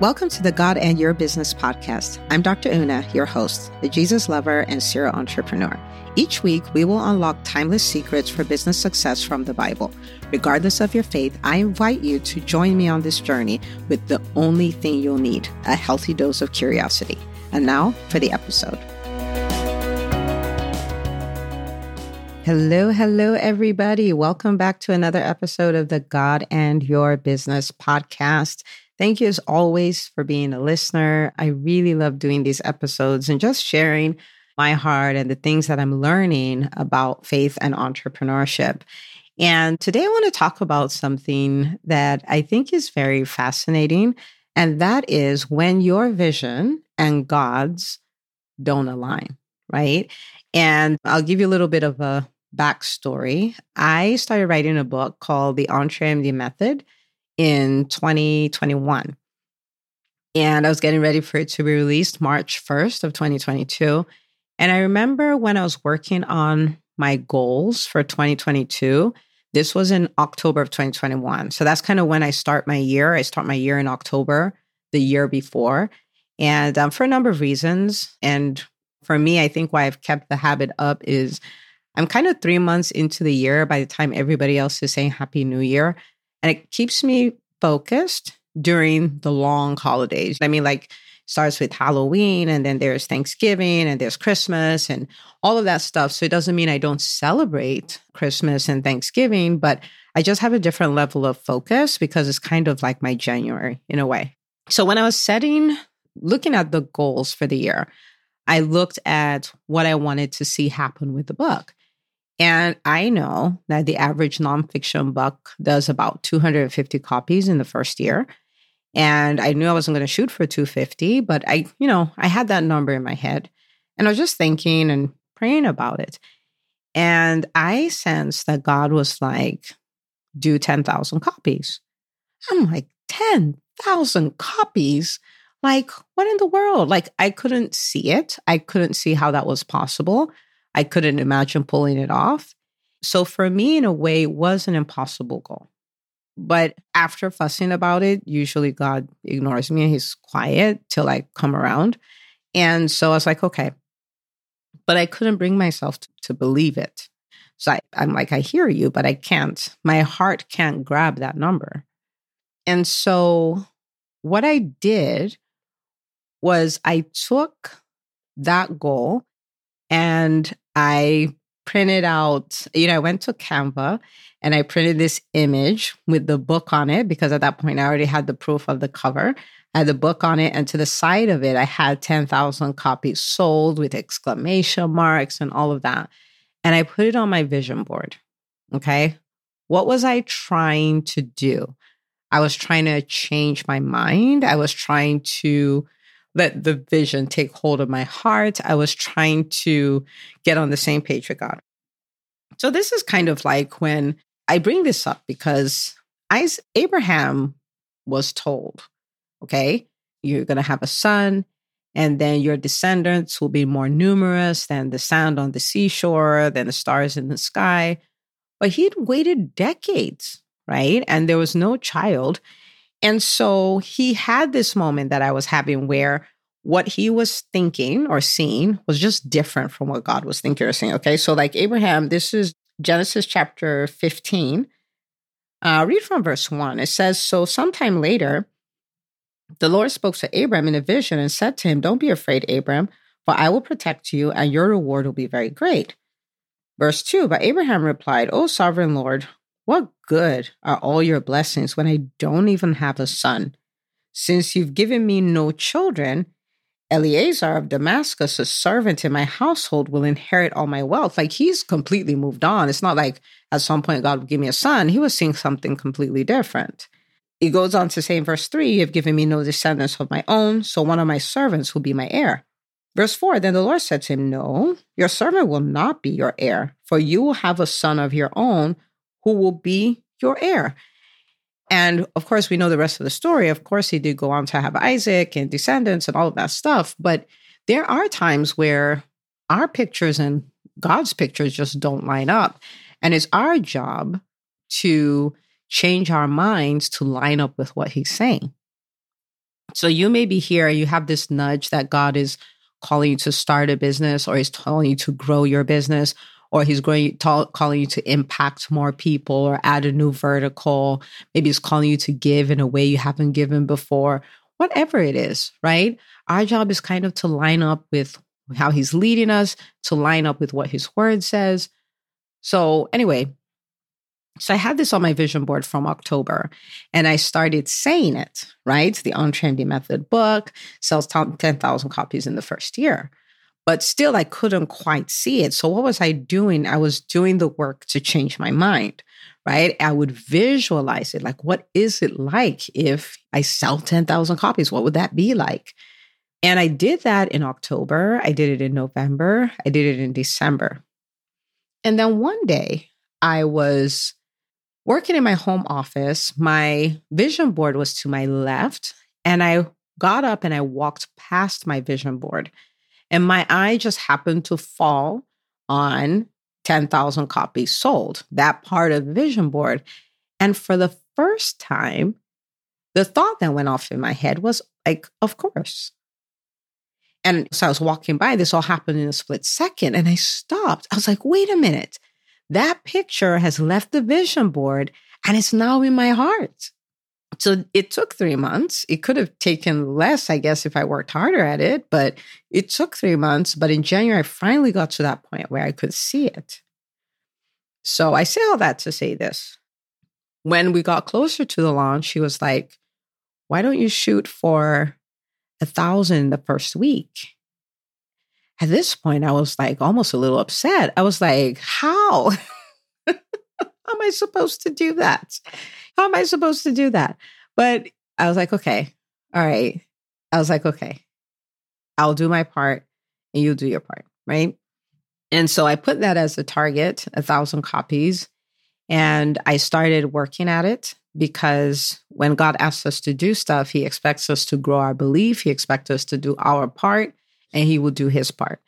Welcome to the God and Your Business podcast. I'm Dr. Una, your host, the Jesus lover and serial entrepreneur. Each week, we will unlock timeless secrets for business success from the Bible. Regardless of your faith, I invite you to join me on this journey with the only thing you'll need a healthy dose of curiosity. And now for the episode. Hello, hello, everybody. Welcome back to another episode of the God and Your Business podcast. Thank you as always for being a listener. I really love doing these episodes and just sharing my heart and the things that I'm learning about faith and entrepreneurship. And today I want to talk about something that I think is very fascinating. And that is when your vision and God's don't align, right? And I'll give you a little bit of a backstory. I started writing a book called The EntreMD Method in 2021. And I was getting ready for it to be released March 1st of 2022. And I remember when I was working on my goals for 2022, this was in October of 2021. So that's kind of when I start my year. I start my year in October, the year before. And um, for a number of reasons. And for me, I think why I've kept the habit up is I'm kind of three months into the year by the time everybody else is saying Happy New Year. And it keeps me focused during the long holidays. I mean, like, starts with Halloween and then there's Thanksgiving and there's Christmas and all of that stuff. So it doesn't mean I don't celebrate Christmas and Thanksgiving, but I just have a different level of focus because it's kind of like my January in a way. So when I was setting, looking at the goals for the year, I looked at what I wanted to see happen with the book. And I know that the average nonfiction book does about 250 copies in the first year. And I knew I wasn't going to shoot for 250, but I, you know, I had that number in my head. And I was just thinking and praying about it. And I sensed that God was like, do 10,000 copies. I'm like, 10,000 copies? Like, what in the world? Like, I couldn't see it. I couldn't see how that was possible. I couldn't imagine pulling it off. So for me, in a way, it was an impossible goal. But after fussing about it, usually God ignores me and he's quiet till I come around. And so I was like, okay. But I couldn't bring myself to, to believe it. So I, I'm like, I hear you, but I can't. My heart can't grab that number. And so what I did was I took that goal and I printed out, you know, I went to Canva and I printed this image with the book on it because at that point I already had the proof of the cover. I had the book on it, and to the side of it, I had 10,000 copies sold with exclamation marks and all of that. And I put it on my vision board. Okay. What was I trying to do? I was trying to change my mind. I was trying to let the vision take hold of my heart. I was trying to get on the same page with God. So this is kind of like when I bring this up because Isaac, Abraham was told, okay, you're going to have a son, and then your descendants will be more numerous than the sand on the seashore, than the stars in the sky. But he'd waited decades, right? And there was no child. And so he had this moment that I was having where what he was thinking or seeing was just different from what God was thinking or seeing. Okay. So, like Abraham, this is Genesis chapter 15. Uh, read from verse 1. It says, So sometime later, the Lord spoke to Abram in a vision and said to him, Don't be afraid, Abram, for I will protect you, and your reward will be very great. Verse 2 But Abraham replied, O sovereign Lord, what good are all your blessings when I don't even have a son? Since you've given me no children, Eliezer of Damascus, a servant in my household, will inherit all my wealth. Like he's completely moved on. It's not like at some point God will give me a son. He was seeing something completely different. He goes on to say in verse 3 You have given me no descendants of my own, so one of my servants will be my heir. Verse 4 Then the Lord said to him, No, your servant will not be your heir, for you will have a son of your own who will be your heir. And of course, we know the rest of the story. Of course, he did go on to have Isaac and descendants and all of that stuff. But there are times where our pictures and God's pictures just don't line up. And it's our job to change our minds to line up with what he's saying. So you may be here, you have this nudge that God is calling you to start a business or he's telling you to grow your business or he's going calling you to impact more people or add a new vertical. Maybe he's calling you to give in a way you haven't given before. Whatever it is, right? Our job is kind of to line up with how he's leading us, to line up with what his word says. So, anyway, so I had this on my vision board from October and I started saying it, right? The EntreMD Method book sells 10,000 copies in the first year. But still, I couldn't quite see it. So, what was I doing? I was doing the work to change my mind, right? I would visualize it. Like, what is it like if I sell 10,000 copies? What would that be like? And I did that in October. I did it in November. I did it in December. And then one day I was working in my home office. My vision board was to my left. And I got up and I walked past my vision board. And my eye just happened to fall on 10,000 copies sold, that part of the vision board. And for the first time, the thought that went off in my head was like, of course. And so I was walking by, this all happened in a split second, and I stopped. I was like, wait a minute. That picture has left the vision board and it's now in my heart. So it took three months. It could have taken less, I guess, if I worked harder at it, but it took three months. But in January, I finally got to that point where I could see it. So I say all that to say this. When we got closer to the launch, she was like, why don't you shoot for a thousand the first week? At this point, I was like almost a little upset. I was like, how? how am I supposed to do that? How am I supposed to do that? But I was like, okay, all right. I was like, okay, I'll do my part and you'll do your part, right? And so I put that as a target, a thousand copies. And I started working at it because when God asks us to do stuff, He expects us to grow our belief, He expects us to do our part, and He will do His part.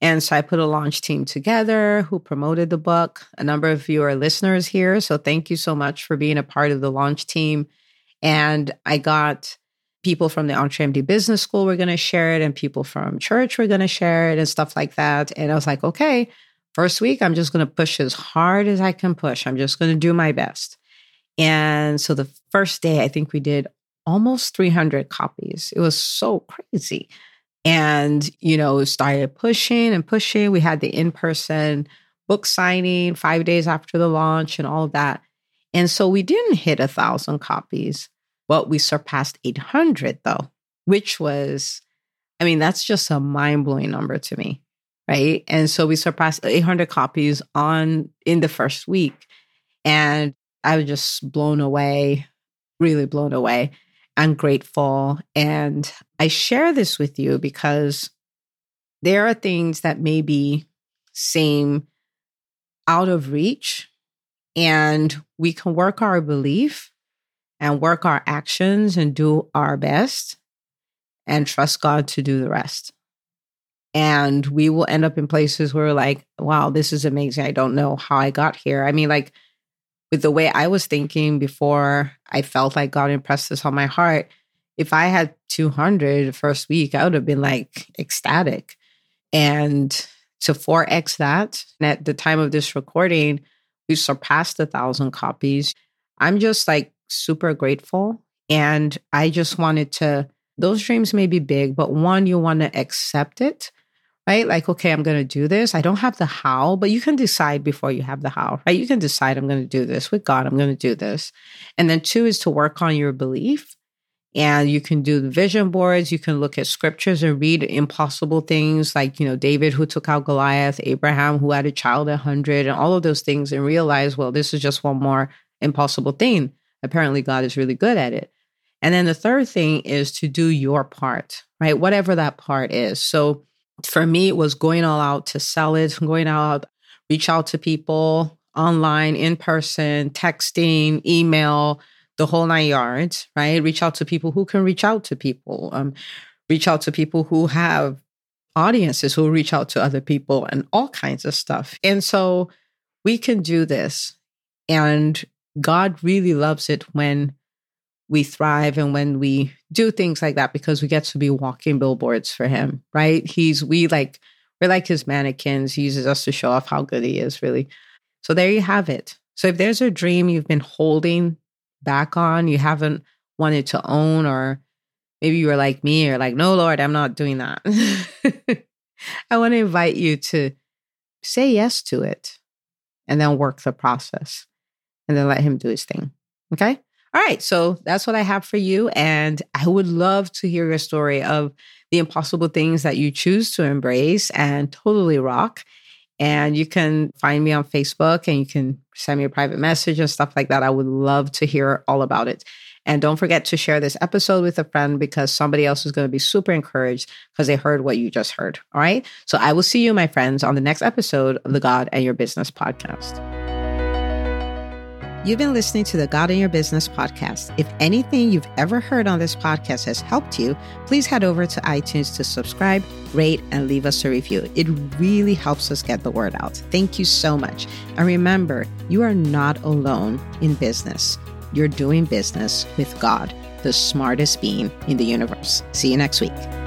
And so I put a launch team together who promoted the book. A number of you are listeners here. So thank you so much for being a part of the launch team. And I got people from the EntreMD Business School were going to share it, and people from church were going to share it, and stuff like that. And I was like, okay, first week, I'm just going to push as hard as I can push. I'm just going to do my best. And so the first day, I think we did almost 300 copies. It was so crazy and you know started pushing and pushing. We had the in-person book signing five days after the launch and all of that. And so we didn't hit a thousand copies but we surpassed 800 though which was i mean that's just a mind-blowing number to me right? And so we surpassed 800 copies on in the first week. And i was just blown away really blown away I'm grateful. And I share this with you because there are things that maybe seem out of reach, and we can work our belief and work our actions and do our best and trust God to do the rest. And we will end up in places where like, wow, this is amazing. I don't know how I got here. I mean, like, with the way I was thinking before I felt like God impressed this on my heart, if I had 200 the first week, I would have been like ecstatic. And to 4x that, and at the time of this recording, we surpassed a thousand copies. I'm just like super grateful. And I just wanted to, those dreams may be big, but one, you want to accept it right? Like, okay, I'm going to do this. I don't have the how, but you can decide before you have the how, right? You can decide, I'm going to do this with God, I'm going to do this. And then two is to work on your belief. And you can do the vision boards. You can look at scriptures and read impossible things like, you know, David who took out Goliath, Abraham who had a child at 100, and all of those things and realize, well, this is just one more impossible thing. Apparently, God is really good at it. And then the third thing is to do your part, right? Whatever that part is. So for me, it was going all out to sell it, going out, reach out to people online, in person, texting, email, the whole nine yards, right? Reach out to people who can reach out to people, um, reach out to people who have audiences who reach out to other people and all kinds of stuff. And so we can do this. And God really loves it when we thrive and when we do things like that because we get to be walking billboards for him, right? He's, we like, we're like his mannequins. He uses us to show off how good he is, really. So there you have it. So if there's a dream you've been holding back on, you haven't wanted to own, or maybe you were like me, or like, no, Lord, I'm not doing that. I want to invite you to say yes to it and then work the process and then let him do his thing. Okay. All right. So that's what I have for you. And I would love to hear your story of the impossible things that you choose to embrace and totally rock. And you can find me on Facebook and you can send me a private message and stuff like that. I would love to hear all about it. And don't forget to share this episode with a friend because somebody else is going to be super encouraged because they heard what you just heard. All right. So I will see you, my friends, on the next episode of the God and Your Business podcast. You've been listening to the God in Your Business podcast. If anything you've ever heard on this podcast has helped you, please head over to iTunes to subscribe, rate, and leave us a review. It really helps us get the word out. Thank you so much. And remember, you are not alone in business. You're doing business with God, the smartest being in the universe. See you next week.